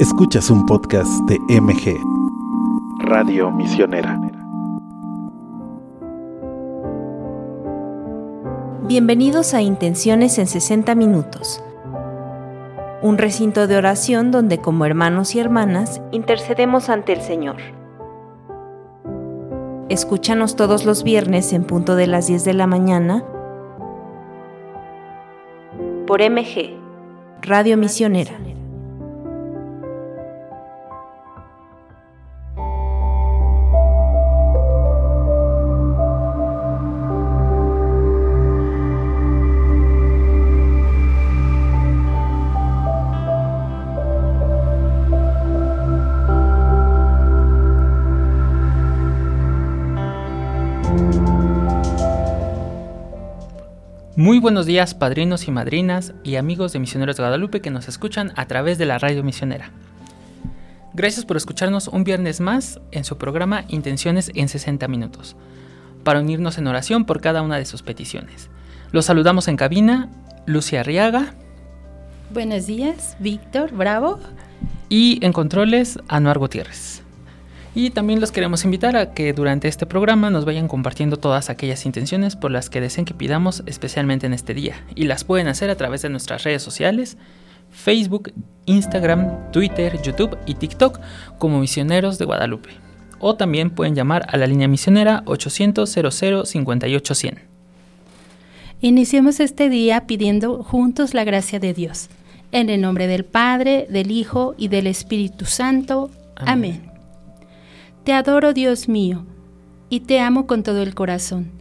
Escuchas un podcast de MG, Radio Misionera. Bienvenidos a Intenciones en 60 Minutos, un recinto de oración donde como hermanos y hermanas intercedemos ante el Señor. Escúchanos todos los viernes en punto de las 10 de la mañana por MG, Radio Misionera. Muy buenos días padrinos y madrinas y amigos de Misioneros de Guadalupe que nos escuchan a través de la radio misionera. Gracias por escucharnos un viernes más en su programa Intenciones en 60 minutos, para unirnos en oración por cada una de sus peticiones. Los saludamos en cabina, Lucia Arriaga. Buenos días, Víctor Bravo. Y en controles, Anuar Gutiérrez. Y también los queremos invitar a que durante este programa nos vayan compartiendo todas aquellas intenciones por las que deseen que pidamos especialmente en este día. Y las pueden hacer a través de nuestras redes sociales, Facebook, Instagram, Twitter, YouTube y TikTok como Misioneros de Guadalupe. O también pueden llamar a la línea misionera 800 00 58 100. Iniciemos este día pidiendo juntos la gracia de Dios. En el nombre del Padre, del Hijo y del Espíritu Santo. Amén. Te adoro, Dios mío, y te amo con todo el corazón.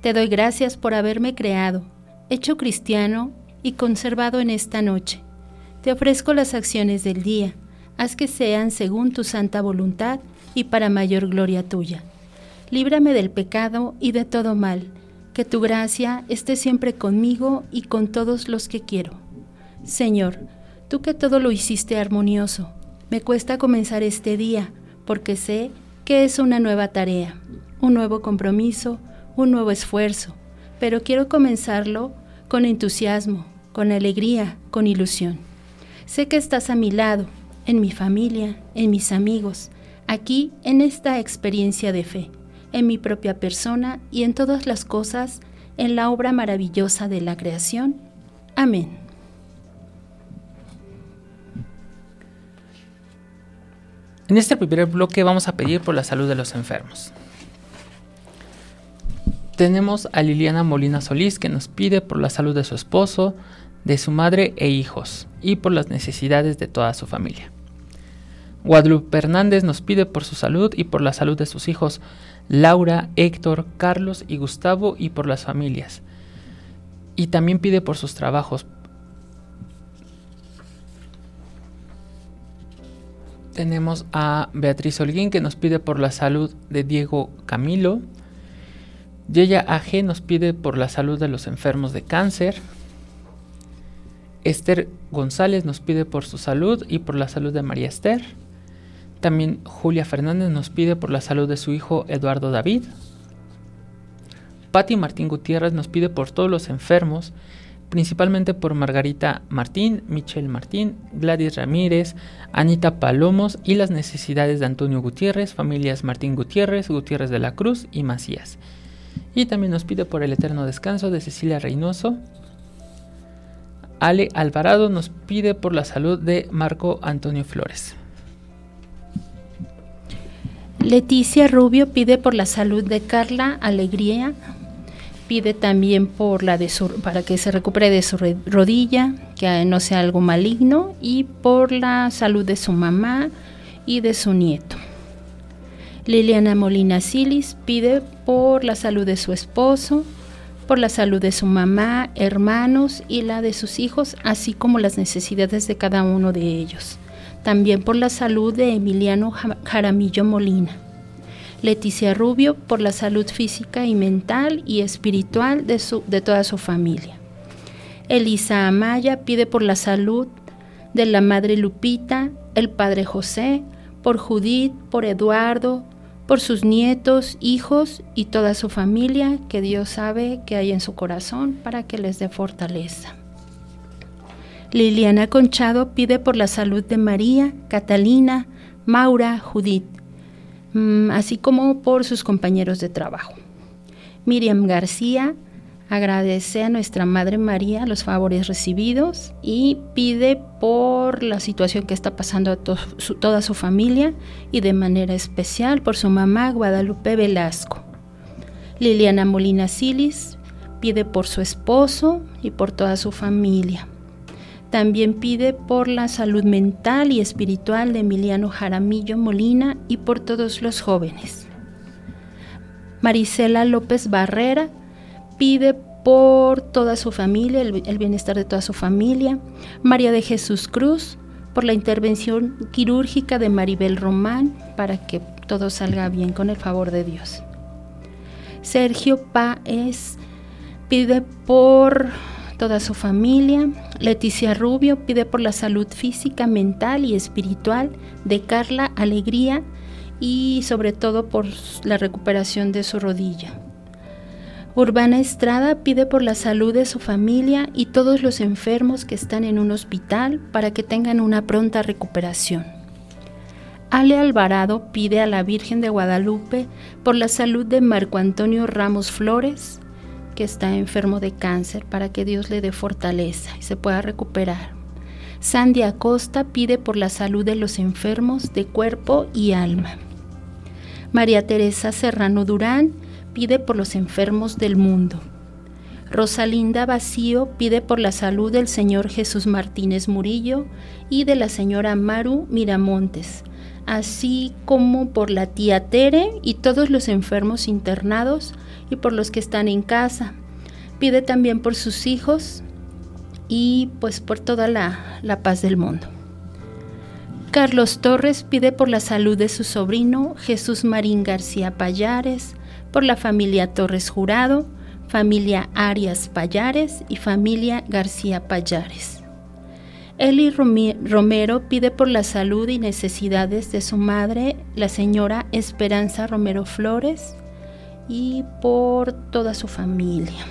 Te doy gracias por haberme creado, hecho cristiano y conservado en esta noche. Te ofrezco las acciones del día, haz que sean según tu santa voluntad y para mayor gloria tuya. Líbrame del pecado y de todo mal, que tu gracia esté siempre conmigo y con todos los que quiero. Señor, tú que todo lo hiciste armonioso, me cuesta comenzar este día, porque sé que es una nueva tarea, un nuevo compromiso, un nuevo esfuerzo, pero quiero comenzarlo con entusiasmo, con alegría, con ilusión. Sé que estás a mi lado, en mi familia, en mis amigos, aquí en esta experiencia de fe, en mi propia persona y en todas las cosas, en la obra maravillosa de la creación. Amén. En este primer bloque vamos a pedir por la salud de los enfermos. Tenemos a Liliana Molina Solís que nos pide por la salud de su esposo, de su madre e hijos y por las necesidades de toda su familia. Guadalupe Hernández nos pide por su salud y por la salud de sus hijos Laura, Héctor, Carlos y Gustavo y por las familias. Y también pide por sus trabajos, Tenemos a Beatriz Holguín que nos pide por la salud de Diego Camilo. Yeya AG nos pide por la salud de los enfermos de cáncer. Esther González nos pide por su salud y por la salud de María Esther. También Julia Fernández nos pide por la salud de su hijo Eduardo David. Patti Martín Gutiérrez nos pide por todos los enfermos principalmente por Margarita Martín, Michelle Martín, Gladys Ramírez, Anita Palomos y las necesidades de Antonio Gutiérrez, familias Martín Gutiérrez, Gutiérrez de la Cruz y Macías. Y también nos pide por el eterno descanso de Cecilia Reynoso. Ale Alvarado nos pide por la salud de Marco Antonio Flores. Leticia Rubio pide por la salud de Carla Alegría pide también por la de para que se recupere de su rodilla, que no sea algo maligno, y por la salud de su mamá y de su nieto. Liliana Molina Silis pide por la salud de su esposo, por la salud de su mamá, hermanos y la de sus hijos, así como las necesidades de cada uno de ellos. También por la salud de Emiliano Jaramillo Molina. Leticia Rubio por la salud física y mental y espiritual de, su, de toda su familia. Elisa Amaya pide por la salud de la madre Lupita, el padre José, por Judith, por Eduardo, por sus nietos, hijos y toda su familia que Dios sabe que hay en su corazón para que les dé fortaleza. Liliana Conchado pide por la salud de María, Catalina, Maura, Judith, así como por sus compañeros de trabajo. Miriam García agradece a nuestra Madre María los favores recibidos y pide por la situación que está pasando a toda su familia y de manera especial por su mamá Guadalupe Velasco. Liliana Molina Silis pide por su esposo y por toda su familia. También pide por la salud mental y espiritual de Emiliano Jaramillo Molina y por todos los jóvenes. Marisela López Barrera pide por toda su familia, el, el, bienestar de toda su familia. María de Jesús Cruz, por la intervención quirúrgica de Maribel Román, para que todo salga bien con el favor de Dios. Sergio Páez pide por toda su familia. Leticia Rubio pide por la salud física, mental y espiritual de Carla Alegría y sobre todo por la recuperación de su rodilla. Urbana Estrada pide por la salud de su familia y todos los enfermos que están en un hospital para que tengan una pronta recuperación. Ale Alvarado pide a la Virgen de Guadalupe por la salud de Marco Antonio Ramos Flores, está enfermo de cáncer para que Dios le dé fortaleza y se pueda recuperar. Sandy Acosta pide por la salud de los enfermos de cuerpo y alma. María Teresa Serrano Durán pide por los enfermos del mundo. Rosalinda Vacío pide por la salud del señor Jesús Martínez Murillo y de la señora Maru Miramontes, así como por la tía Tere y todos los enfermos internados y por los que están en casa. Pide también por sus hijos y pues por toda la, la paz del mundo. Carlos Torres pide por la salud de su sobrino Jesús Marín García Payares, por la familia Torres Jurado, familia Arias Payares y familia García Payares. Eli Romero pide por la salud y necesidades de su madre, la señora Esperanza Romero Flores, y por toda su familia.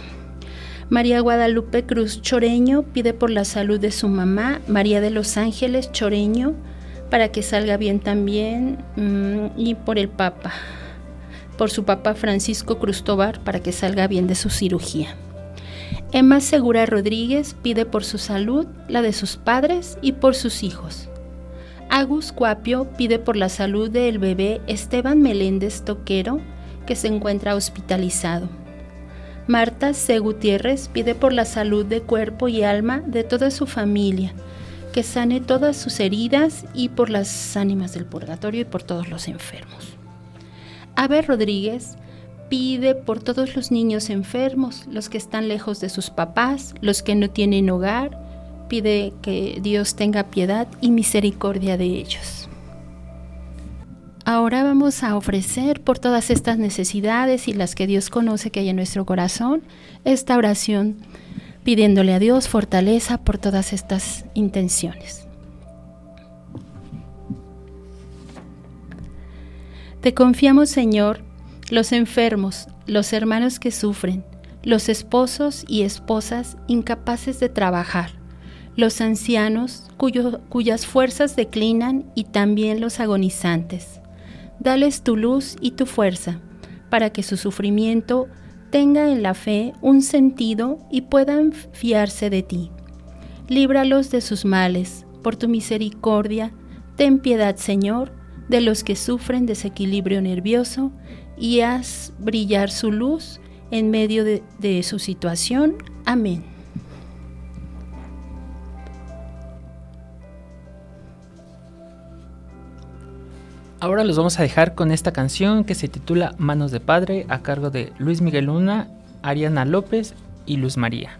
María Guadalupe Cruz Choreño pide por la salud de su mamá, María de los Ángeles Choreño, para que salga bien también, mm, y por el Papa, por su papá Francisco Cruz Tobar, para que salga bien de su cirugía. Emma Segura Rodríguez pide por su salud, la de sus padres y por sus hijos. Agus Cuapio pide por la salud del bebé Esteban Meléndez Toquero, que se encuentra hospitalizado. Marta C. Gutiérrez pide por la salud de cuerpo y alma de toda su familia, que sane todas sus heridas y por las ánimas del purgatorio y por todos los enfermos. Ave Rodríguez pide por todos los niños enfermos, los que están lejos de sus papás, los que no tienen hogar, pide que Dios tenga piedad y misericordia de ellos. Ahora vamos a ofrecer por todas estas necesidades y las que Dios conoce que hay en nuestro corazón esta oración pidiéndole a Dios fortaleza por todas estas intenciones. Te confiamos, Señor, los enfermos, los hermanos que sufren, los esposos y esposas incapaces de trabajar, los ancianos cuyas fuerzas declinan y también los agonizantes. Dales tu luz y tu fuerza para que su sufrimiento tenga en la fe un sentido y puedan fiarse de ti. Líbralos de sus males, por tu misericordia, ten piedad, Señor, de los que sufren desequilibrio nervioso y haz brillar su luz en medio de, su situación. Amén. Ahora los vamos a dejar con esta canción que se titula Manos de Padre a cargo de Luis Miguel Luna, Ariana López y Luz María.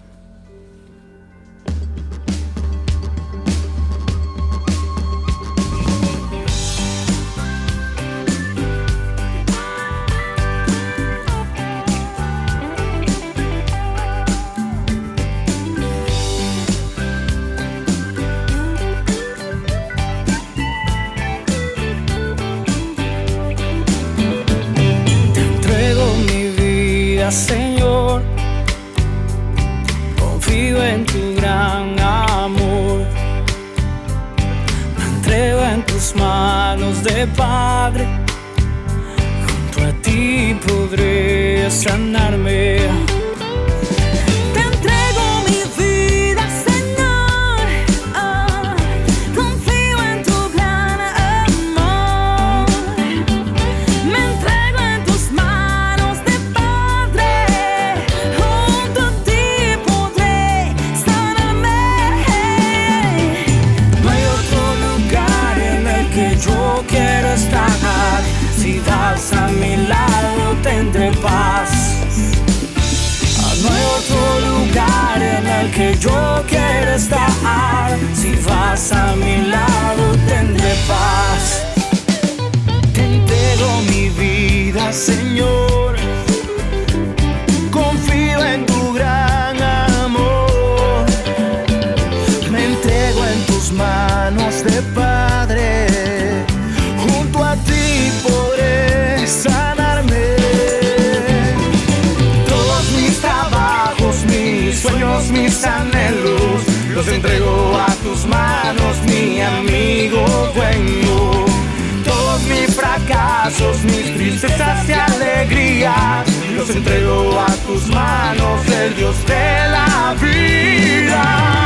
Señor, confío en tu gran amor, me entrego en tus manos de Padre, junto a ti podré sanarme. Que yo quiero estar. Si vas a mi lado tendré paz. Te entrego mi vida, Señor. Los entrego a tus manos, mi amigo bueno. Todos mis fracasos, mis tristezas y alegrías, los entrego a tus manos, el Dios de la vida.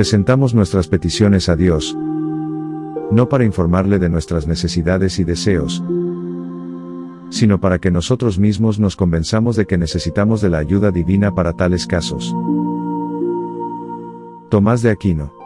Presentamos nuestras peticiones a Dios, no para informarle de nuestras necesidades y deseos, sino para que nosotros mismos nos convenzamos de que necesitamos de la ayuda divina para tales casos. Tomás de Aquino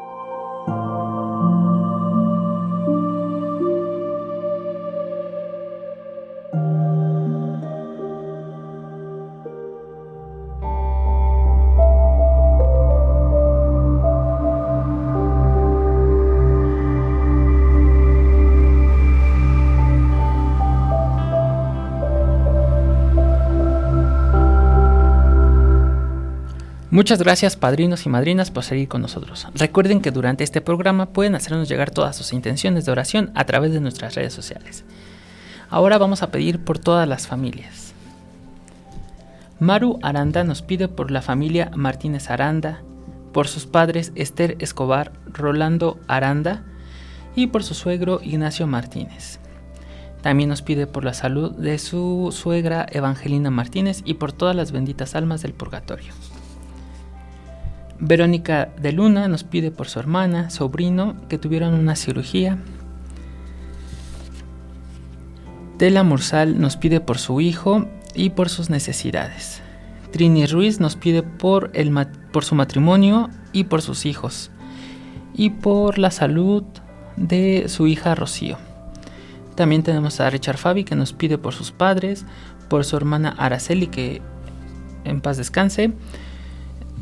Muchas gracias padrinos y madrinas por seguir con nosotros. Recuerden que durante este programa pueden hacernos llegar todas sus intenciones de oración a través de nuestras redes sociales. Ahora vamos a pedir por todas las familias. Maru Aranda nos pide por la familia Martínez Aranda, por sus padres Esther Escobar, Rolando Aranda y por su suegro Ignacio Martínez. También nos pide por la salud de su suegra Evangelina Martínez y por todas las benditas almas del purgatorio. Verónica de Luna nos pide por su hermana, sobrino, que tuvieron una cirugía. Tela Mursal nos pide por su hijo y por sus necesidades. Trini Ruiz nos pide por, por su matrimonio y por sus hijos. Y por la salud de su hija Rocío. También tenemos a Richard Fabi que nos pide por sus padres, por su hermana Araceli, que en paz descanse.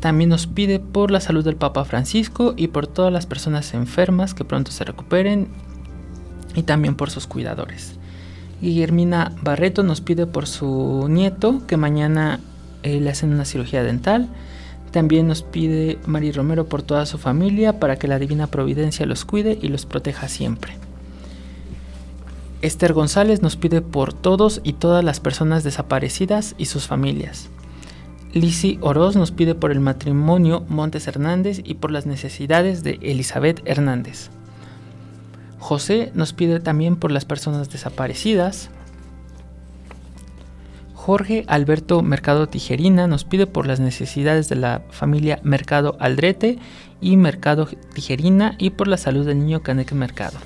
También nos pide por la salud del Papa Francisco y por todas las personas enfermas que pronto se recuperen y también por sus cuidadores. Guillermina Barreto nos pide por su nieto que mañana eh, le hacen una cirugía dental. También nos pide Mari Romero por toda su familia para que la divina providencia los cuide y los proteja siempre. Esther González nos pide por todos y todas las personas desaparecidas y sus familias. Lisi Oroz nos pide por el matrimonio Montes Hernández y por las necesidades de Elizabeth Hernández. José nos pide también por las personas desaparecidas. Jorge Alberto Mercado Tijerina nos pide por las necesidades de la familia Mercado Aldrete y Mercado Tijerina y por la salud del niño Caneque Mercado.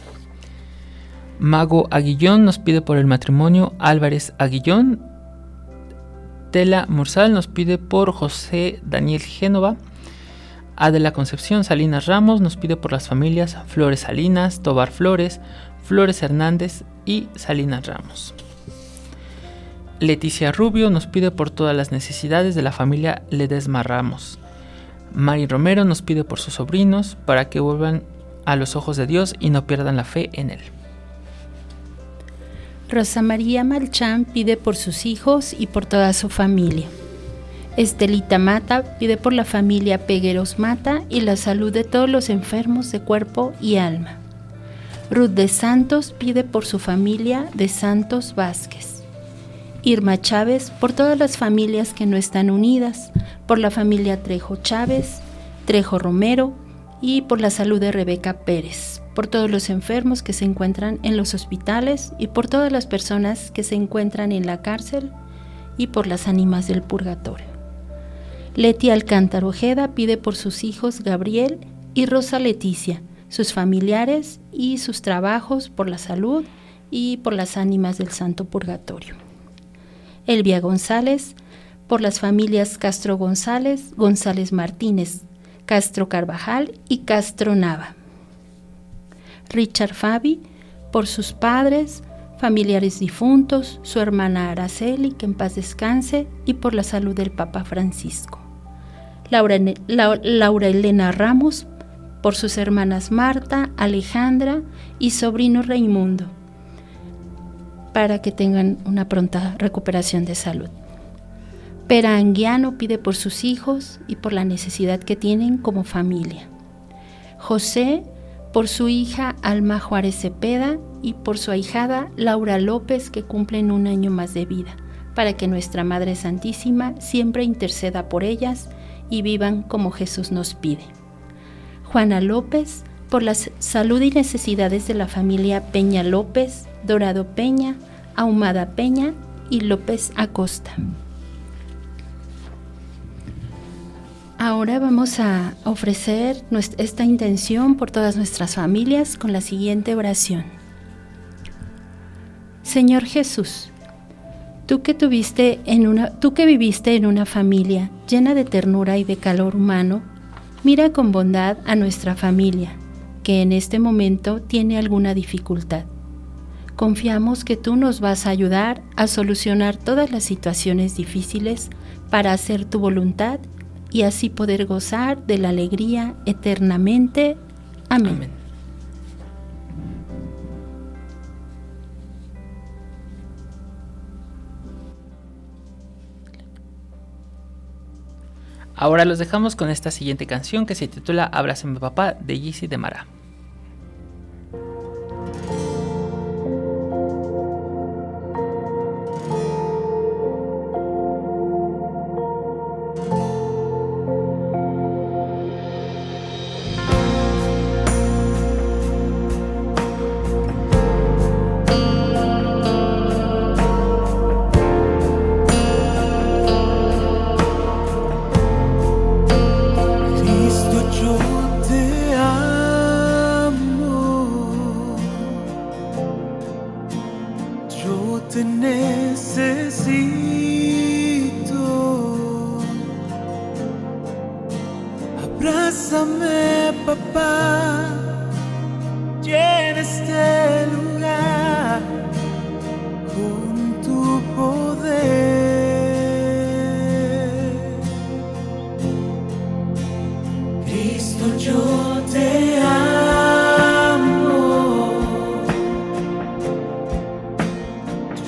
Mago Aguillón nos pide por el matrimonio Álvarez Aguillón Tela Mursal nos pide por José Daniel Génova. Adela Concepción Salinas Ramos nos pide por las familias Flores Salinas, Tobar Flores, Flores Hernández y Salinas Ramos. Leticia Rubio nos pide por todas las necesidades de la familia Ledesma Ramos. Mari Romero nos pide por sus sobrinos para que vuelvan a los ojos de Dios y no pierdan la fe en Él. Rosa María Malchán pide por sus hijos y por toda su familia. Estelita Mata pide por la familia Pegueros Mata y la salud de todos los enfermos de cuerpo y alma. Ruth de Santos pide por su familia de Santos Vázquez. Irma Chávez por todas las familias que no están unidas, por la familia Trejo Chávez, Trejo Romero y por la salud de Rebeca Pérez por todos los enfermos que se encuentran en los hospitales y por todas las personas que se encuentran en la cárcel y por las ánimas del purgatorio. Leti Alcántara Ojeda pide por sus hijos Gabriel y Rosa Leticia, sus familiares y sus trabajos por la salud y por las ánimas del Santo Purgatorio. Elvia González, por las familias Castro González, González Martínez, Castro Carvajal y Castro Nava. Richard Fabi, por sus padres, familiares difuntos, su hermana Araceli, que en paz descanse, y por la salud del Papa Francisco. Laura, Elena Ramos, por sus hermanas Marta, Alejandra y sobrino Raimundo, para que tengan una pronta recuperación de salud. Pera Anguiano pide por sus hijos y por la necesidad que tienen como familia. José por su hija Alma Juárez Cepeda y por su ahijada Laura López que cumplen un año más de vida, para que nuestra Madre Santísima siempre interceda por ellas y vivan como Jesús nos pide. Juana López, por la salud y necesidades de la familia Peña López, Dorado Peña, Ahumada Peña y López Acosta. Ahora vamos a ofrecer esta intención por todas nuestras familias con la siguiente oración. Señor Jesús, tú que, tuviste en una, tú que viviste en una familia llena de ternura y de calor humano, mira con bondad a nuestra familia, que en este momento tiene alguna dificultad. Confiamos que tú nos vas a ayudar a solucionar todas las situaciones difíciles para hacer tu voluntad así poder gozar de la alegría eternamente. Amén. Ahora los dejamos con esta siguiente canción que se titula Abrázame papá de Yeezy de Mara.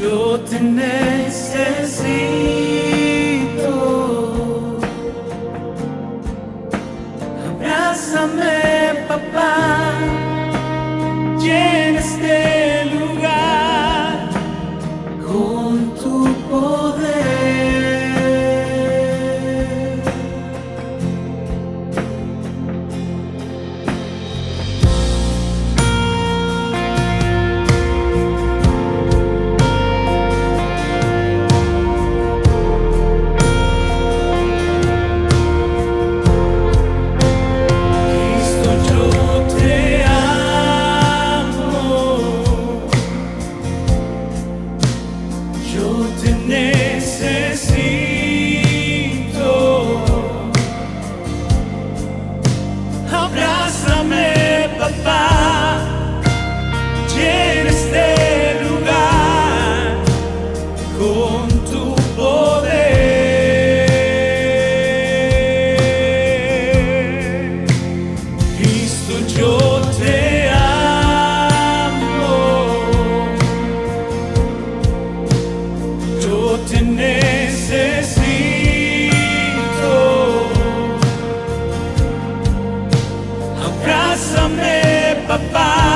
Yo te necesito. Abrázame, papá. Yeah. Llámame papá.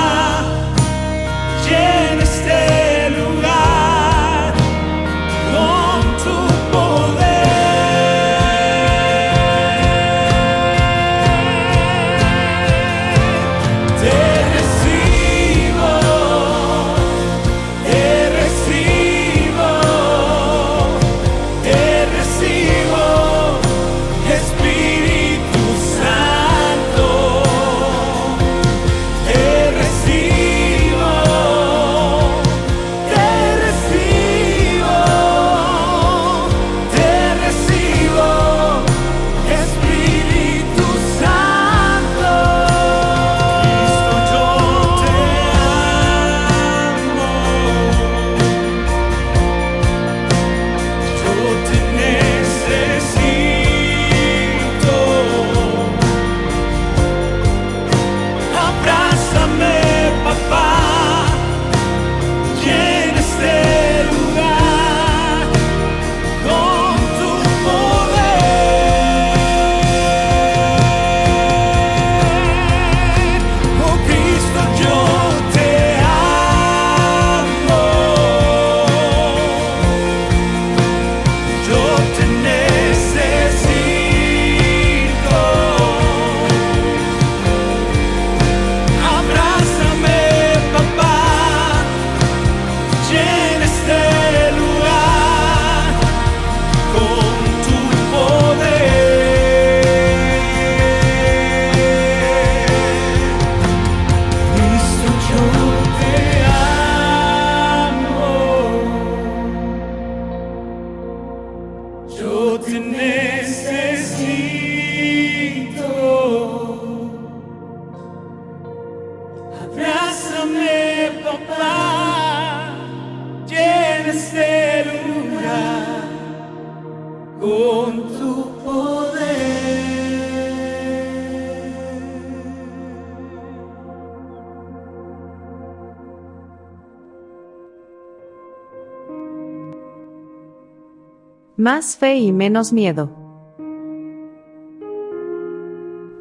Más fe y menos miedo.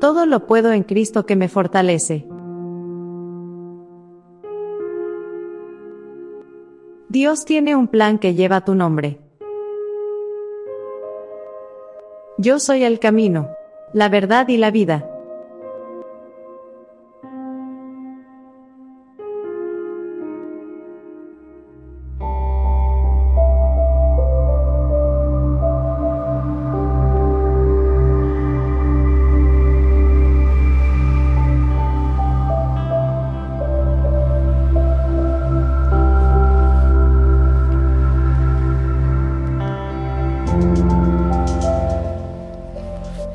Todo lo puedo en Cristo que me fortalece. Dios tiene un plan que lleva tu nombre. Yo soy el camino, la verdad y la vida.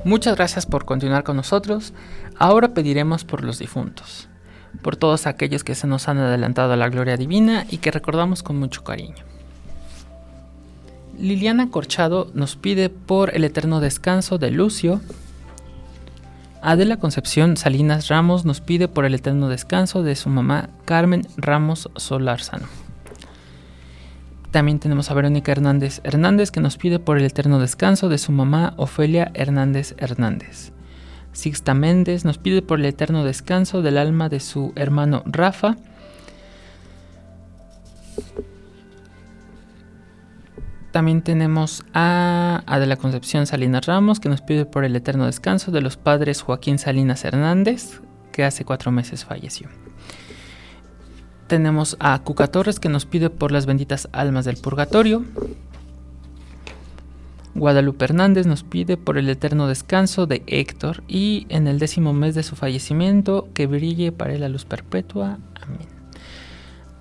Muchas gracias por continuar con nosotros. Ahora pediremos por los difuntos, por todos aquellos que se nos han adelantado a la gloria divina y que recordamos con mucho cariño. Liliana Corchado nos pide por el eterno descanso de Lucio. Adela Concepción Salinas Ramos nos pide por el eterno descanso de su mamá Carmen Ramos Solarzano. También tenemos a Verónica Hernández Hernández que nos pide por el eterno descanso de su mamá Ofelia Hernández Hernández. Sixta Méndez nos pide por el eterno descanso del alma de su hermano Rafa. También tenemos a Adela Concepción Salinas Ramos que nos pide por el eterno descanso de los padres Joaquín Salinas Hernández, que hace cuatro meses falleció. Tenemos a Cuca Torres que nos pide por las benditas almas del purgatorio. Guadalupe Hernández nos pide por el eterno descanso de Héctor y en el décimo mes de su fallecimiento que brille para él la luz perpetua. Amén.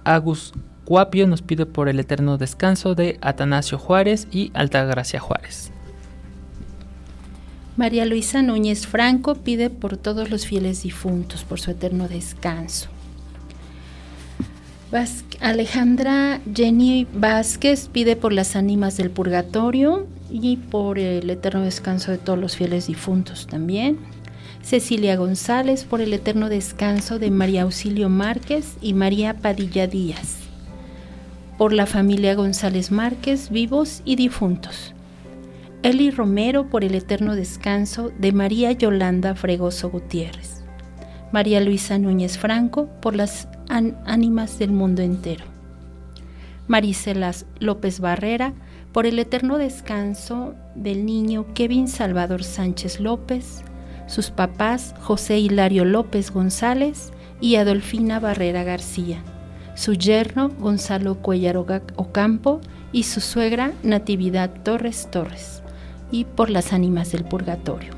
Agus Guapio nos pide por el eterno descanso de Atanasio Juárez y Altagracia Juárez. María Luisa Núñez Franco pide por todos los fieles difuntos, por su eterno descanso. Alejandra Jenny Vázquez pide por las ánimas del purgatorio y por el eterno descanso de todos los fieles difuntos también. Cecilia González por el eterno descanso de María Auxilio Márquez y María Padilla Díaz. Por la familia González Márquez, vivos y difuntos. Eli Romero por el eterno descanso de María Yolanda Fregoso Gutiérrez. María Luisa Núñez Franco por las ánimas del mundo entero. Maricelas López Barrera, por el eterno descanso del niño Kevin Salvador Sánchez López, sus papás José Hilario López González y Adolfina Barrera García, su yerno Gonzalo Cuellar Ocampo y su suegra Natividad Torres Torres, y por las ánimas del purgatorio.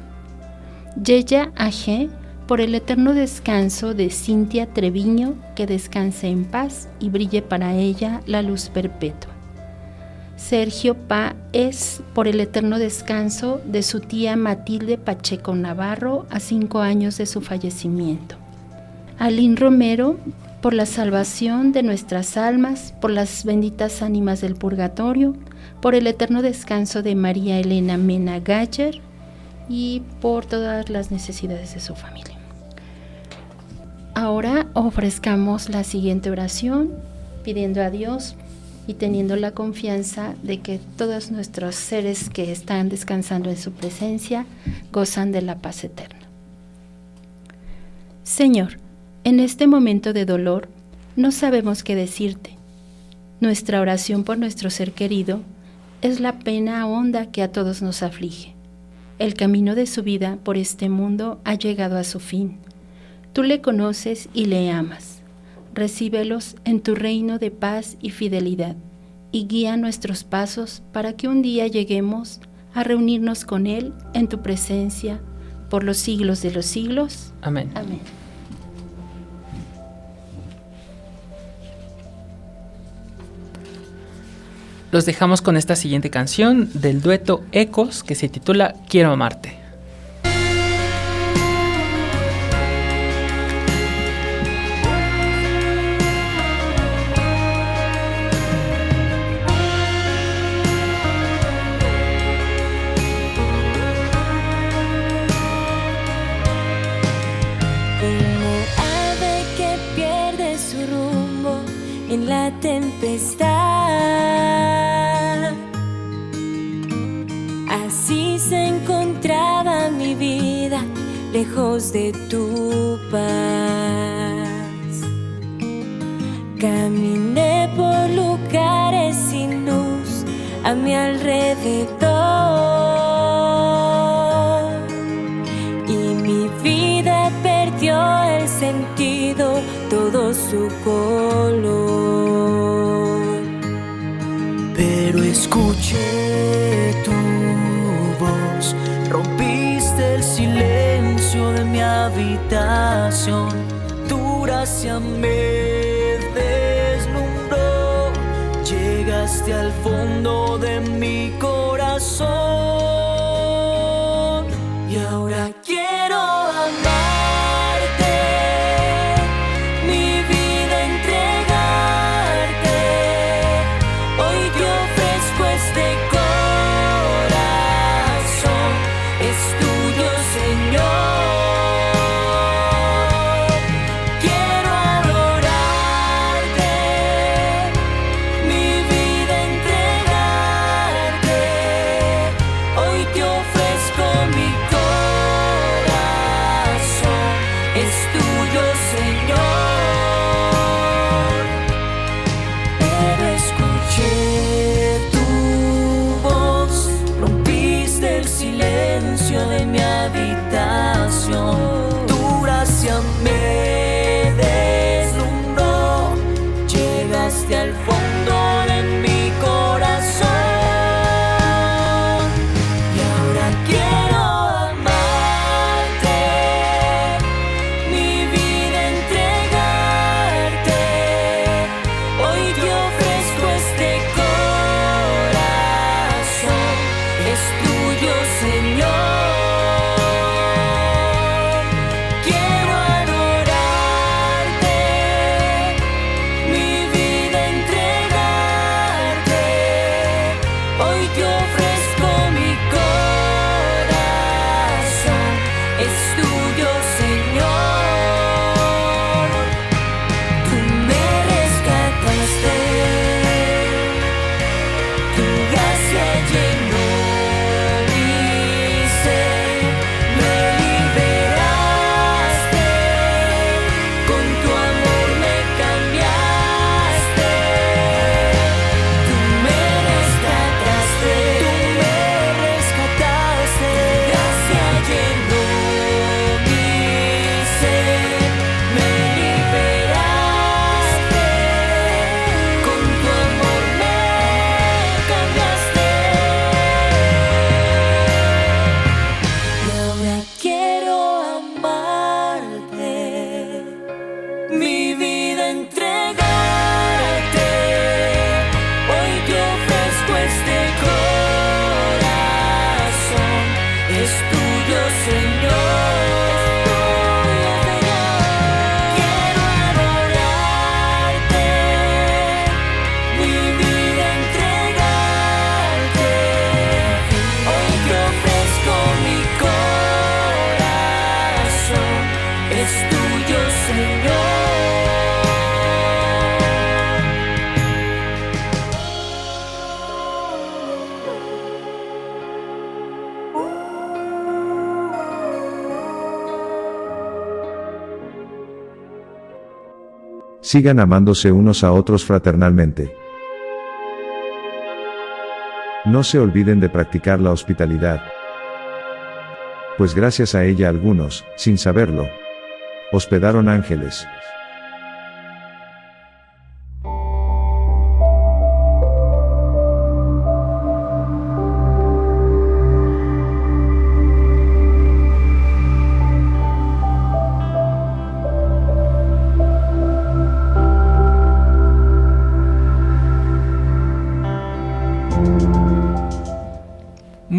Yeya A.G por el eterno descanso de Cintia Treviño, que descanse en paz y brille para ella la luz perpetua. Sergio Pa es por el eterno descanso de su tía Matilde Pacheco Navarro a cinco años de su fallecimiento. Alín Romero por la salvación de nuestras almas, por las benditas ánimas del purgatorio, por el eterno descanso de María Elena Mena Galler y por todas las necesidades de su familia. Ahora ofrezcamos la siguiente oración pidiendo a Dios y teniendo la confianza de que todos nuestros seres que están descansando en su presencia gozan de la paz eterna. Señor, en este momento de dolor no sabemos qué decirte. Nuestra oración por nuestro ser querido es la pena honda que a todos nos aflige. El camino de su vida por este mundo ha llegado a su fin Tú le conoces y le amas. Recíbelos en tu reino de paz y fidelidad y guía nuestros pasos para que un día lleguemos a reunirnos con Él en tu presencia por los siglos de los siglos. Amén. Amén. los dejamos con esta siguiente canción del dueto Ecos que se titula Quiero amarte. Lejos de tu paz. Caminé por lugares sin luz a mi alrededor y mi vida perdió el sentido, todo su color. Escuché tu voz, rompiste el silencio de mi habitación, tu gracia me deslumbró, llegaste al fondo de mi corazón te ofrezco mi sigan amándose unos a otros fraternalmente. No se olviden de practicar la hospitalidad, pues gracias a ella algunos, sin saberlo, hospedaron ángeles.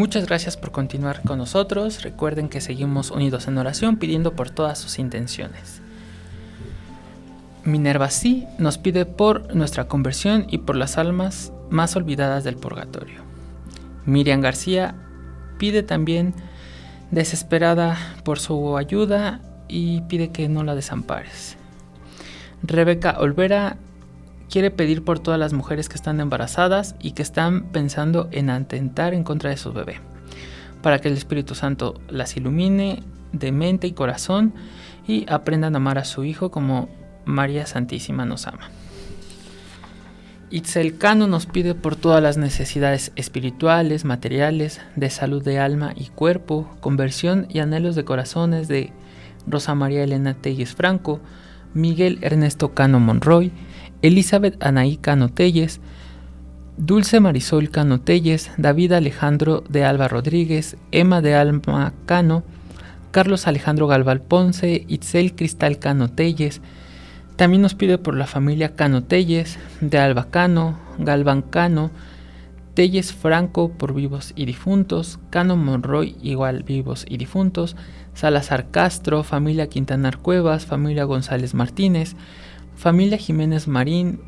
Muchas gracias por continuar con nosotros. Recuerden que seguimos unidos en oración pidiendo por todas sus intenciones. Minerva sí nos pide por nuestra conversión y por las almas más olvidadas del purgatorio. Miriam García pide también desesperada por su ayuda y pide que no la desampares. Rebeca Olvera quiere pedir por todas las mujeres que están embarazadas y que están pensando en atentar en contra de su bebé, para que el Espíritu Santo las ilumine de mente y corazón y aprendan a amar a su Hijo como María Santísima nos ama. Itzel Cano nos pide por todas las necesidades espirituales, materiales, de salud de alma y cuerpo, conversión y anhelos de corazones de Rosa María Elena Telles Franco, Miguel Ernesto Cano Monroy, Elizabeth Anaí Cano Telles, Dulce Marisol Cano Telles, David Alejandro de Alba Rodríguez, Emma de Alma Cano, Carlos Alejandro Galval Ponce, Itzel Cristal Cano Telles. También nos pide por la familia Cano Telles, de Alba Cano, Galván Cano, Telles Franco por vivos y difuntos, Cano Monroy igual vivos y difuntos, Salazar Castro, familia Quintanar Cuevas, familia González Martínez, familia Jiménez Marín,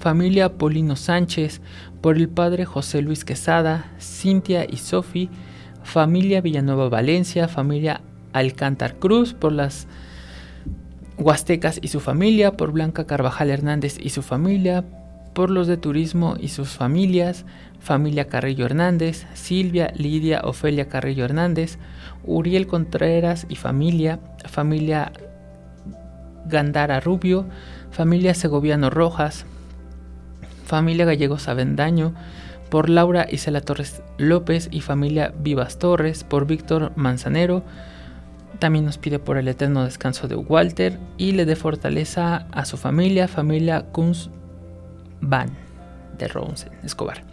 familia Polino Sánchez, por el padre José Luis Quesada, Cintia y Sofi, familia Villanueva Valencia, familia Alcántar Cruz, por las Huastecas y su familia, por Blanca Carvajal Hernández y su familia, por los de turismo y sus familias, familia Carrillo Hernández, Silvia, Lidia, Ofelia Carrillo Hernández, Uriel Contreras y familia, familia Gandara Rubio, familia Segoviano Rojas, familia Gallegos Avendaño, por Laura Isela Torres López y familia Vivas Torres, por Víctor Manzanero, también nos pide por el eterno descanso de Walter y le dé fortaleza a su familia, familia Kunz Van de Ronsen Escobar.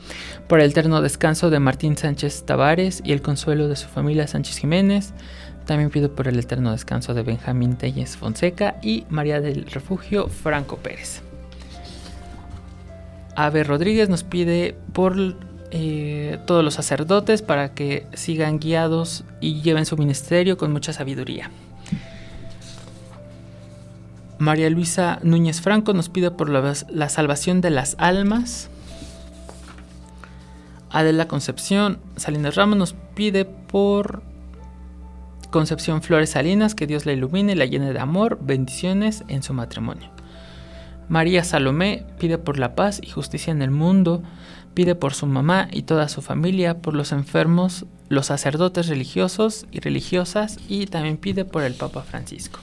Por el eterno descanso de Martín Sánchez Tavares y el consuelo de su familia Sánchez Jiménez. También pido por el eterno descanso de Benjamín Telles Fonseca y María del Refugio Franco Pérez. Ave Rodríguez nos pide por eh, todos los sacerdotes para que sigan guiados y lleven su ministerio con mucha sabiduría. María Luisa Núñez Franco nos pide por la, la salvación de las almas. Adela Concepción Salinas Ramos nos pide por Concepción Flores Salinas, que Dios la ilumine y la llene de amor, bendiciones en su matrimonio. María Salomé pide por la paz y justicia en el mundo, pide por su mamá y toda su familia, por los enfermos, los sacerdotes religiosos y religiosas y también pide por el Papa Francisco.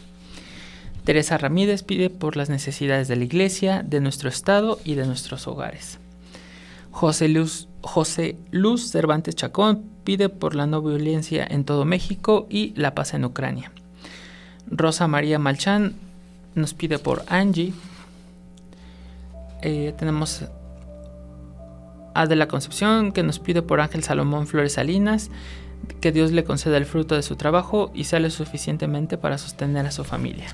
Teresa Ramírez pide por las necesidades de la Iglesia, de nuestro Estado y de nuestros hogares. José Luz, José Luz Cervantes Chacón pide por la no violencia en todo México y la paz en Ucrania. Rosa María Malchán nos pide por Angie. Eh, tenemos a de la Concepción que nos pide por Ángel Salomón Flores Salinas que Dios le conceda el fruto de su trabajo y sale suficientemente para sostener a su familia.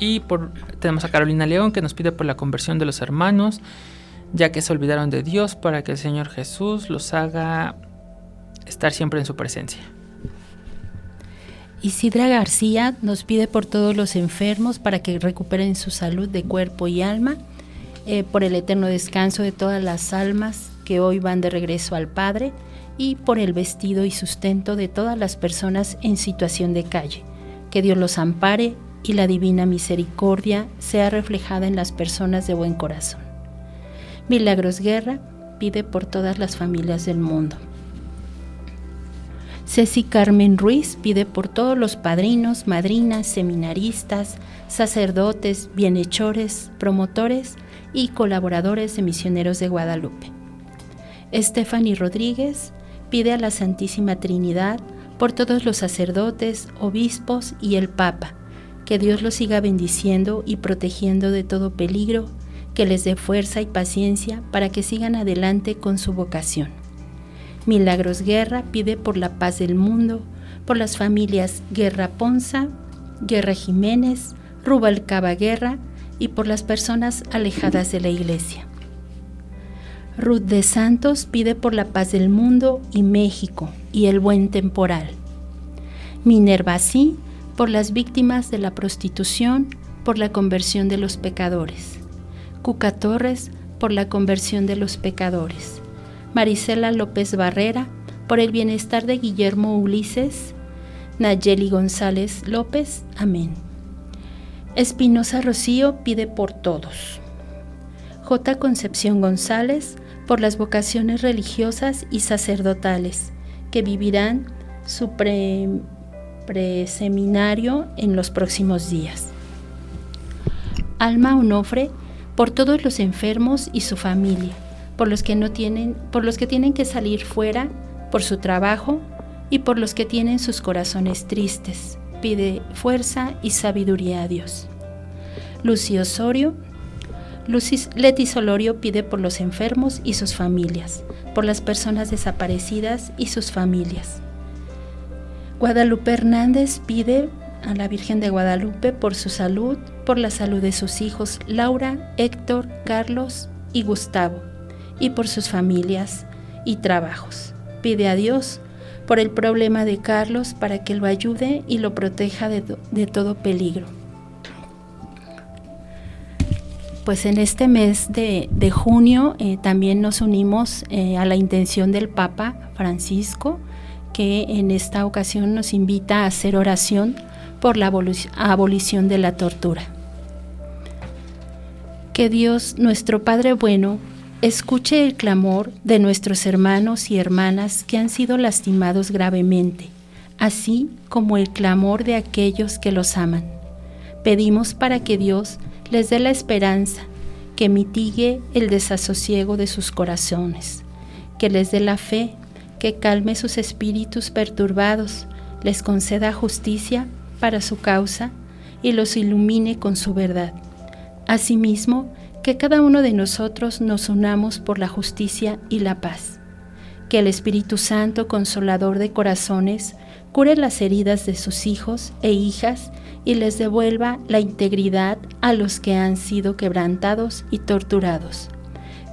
Y por, tenemos a Carolina León que nos pide por la conversión de los hermanos, ya que se olvidaron de Dios para que el Señor Jesús los haga estar siempre en su presencia. Isidra García nos pide por todos los enfermos para que recuperen su salud de cuerpo y alma, eh, por el eterno descanso de todas las almas que hoy van de regreso al Padre y por el vestido y sustento de todas las personas en situación de calle. Que Dios los ampare y la divina misericordia sea reflejada en las personas de buen corazón. Milagros Guerra pide por todas las familias del mundo. Ceci Carmen Ruiz pide por todos los padrinos, madrinas, seminaristas, sacerdotes, bienhechores, promotores y colaboradores de Misioneros de Guadalupe. Stephanie Rodríguez pide a la Santísima Trinidad por todos los sacerdotes, obispos y el Papa, que Dios los siga bendiciendo y protegiendo de todo peligro, que les dé fuerza y paciencia para que sigan adelante con su vocación. Milagros Guerra pide por la paz del mundo, por las familias Guerra Ponza, Guerra Jiménez, Rubalcaba Guerra y por las personas alejadas de la iglesia. Ruth de Santos pide por la paz del mundo y México y el buen temporal. Minerva sí, por las víctimas de la prostitución, por la conversión de los pecadores. Cuca Torres, por la conversión de los pecadores. Marisela López Barrera, por el bienestar de Guillermo Ulises. Nayeli González López, amén. Espinosa Rocío pide por todos. J. Concepción González, por las vocaciones religiosas y sacerdotales que vivirán su preseminario en los próximos días. Alma Onofre, por todos los enfermos y su familia, por los que no tienen, por los que tienen que salir fuera, por su trabajo y por los que tienen sus corazones tristes. Pide fuerza y sabiduría a Dios. Lucy Osorio, Leti Solorio pide por los enfermos y sus familias, por las personas desaparecidas y sus familias. Guadalupe Hernández pide a la Virgen de Guadalupe por su salud, por la salud de sus hijos Laura, Héctor, Carlos y Gustavo, y por sus familias y trabajos. Pide a Dios por el problema de Carlos para que lo ayude y lo proteja de, de todo peligro pues en este mes de, junio eh, también nos unimos eh, a la intención del Papa Francisco, que en esta ocasión nos invita a hacer oración por la abolición de la tortura. Que Dios, nuestro Padre bueno, escuche el clamor de nuestros hermanos y hermanas que han sido lastimados gravemente, así como el clamor de aquellos que los aman. Pedimos para que Dios les dé la esperanza, que mitigue el desasosiego de sus corazones, que les dé la fe, que calme sus espíritus perturbados, les conceda justicia para su causa y los ilumine con su verdad. Asimismo, que cada uno de nosotros nos unamos por la justicia y la paz. Que el Espíritu Santo, consolador de corazones, cure las heridas de sus hijos e hijas y les devuelva la integridad a los que han sido quebrantados y torturados.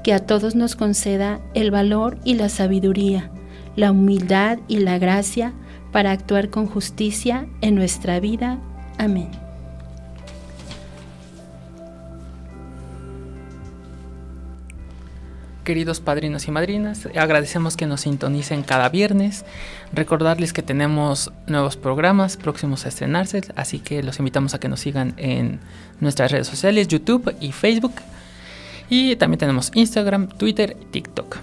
Que a todos nos conceda el valor y la sabiduría, la humildad y la gracia para actuar con justicia en nuestra vida. Amén. Queridos padrinos y madrinas, agradecemos que nos sintonicen cada viernes. Recordarles que tenemos nuevos programas próximos a estrenarse, así que los invitamos a que nos sigan en nuestras redes sociales, YouTube y Facebook. Y también tenemos Instagram, Twitter y TikTok.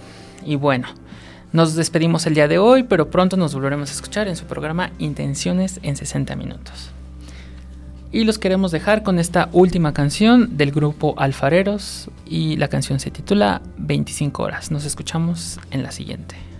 Y bueno, nos despedimos el día de hoy, pero pronto nos volveremos a escuchar en su programa Intenciones en 60 minutos. Y los queremos dejar con esta última canción del grupo Alfareros y la canción se titula 25 horas. Nos escuchamos en la siguiente.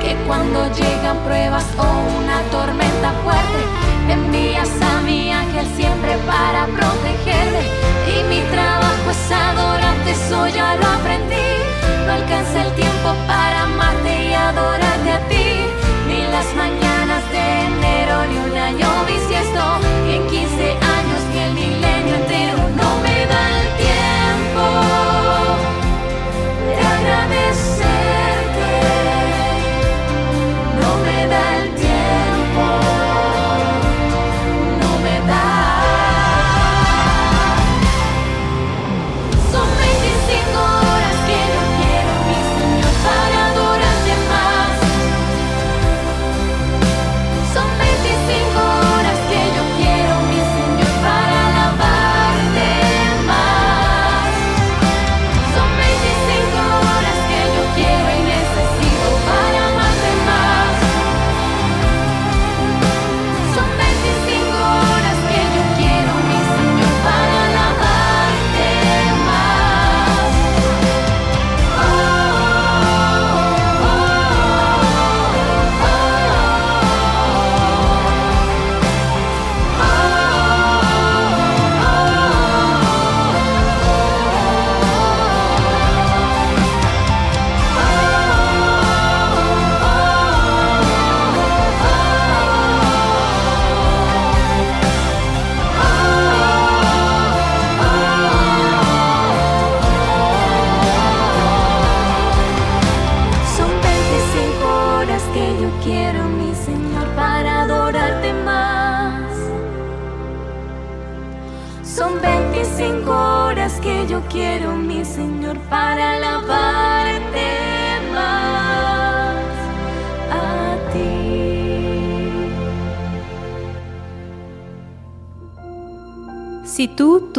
Que cuando llega vengan pruebas o una tormenta fuerte, envías a mi ángel siempre para protegerme. Y mi trabajo es adorarte, eso ya lo aprendí. No alcanza el tiempo para amarte y adorarte a ti. Ni las mañanas de enero, ni un año bisiesto, en 15 años,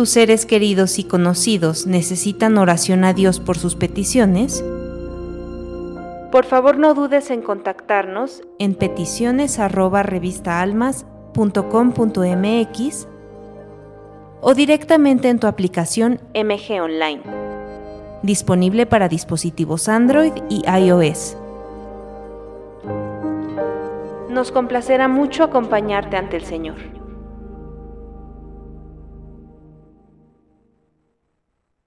tus seres queridos y conocidos necesitan oración a Dios por sus peticiones, por favor no dudes en contactarnos en peticiones@revistaalmas.com.mx o directamente en tu aplicación MG Online, disponible para dispositivos Android y iOS. Nos complacerá mucho acompañarte ante el Señor.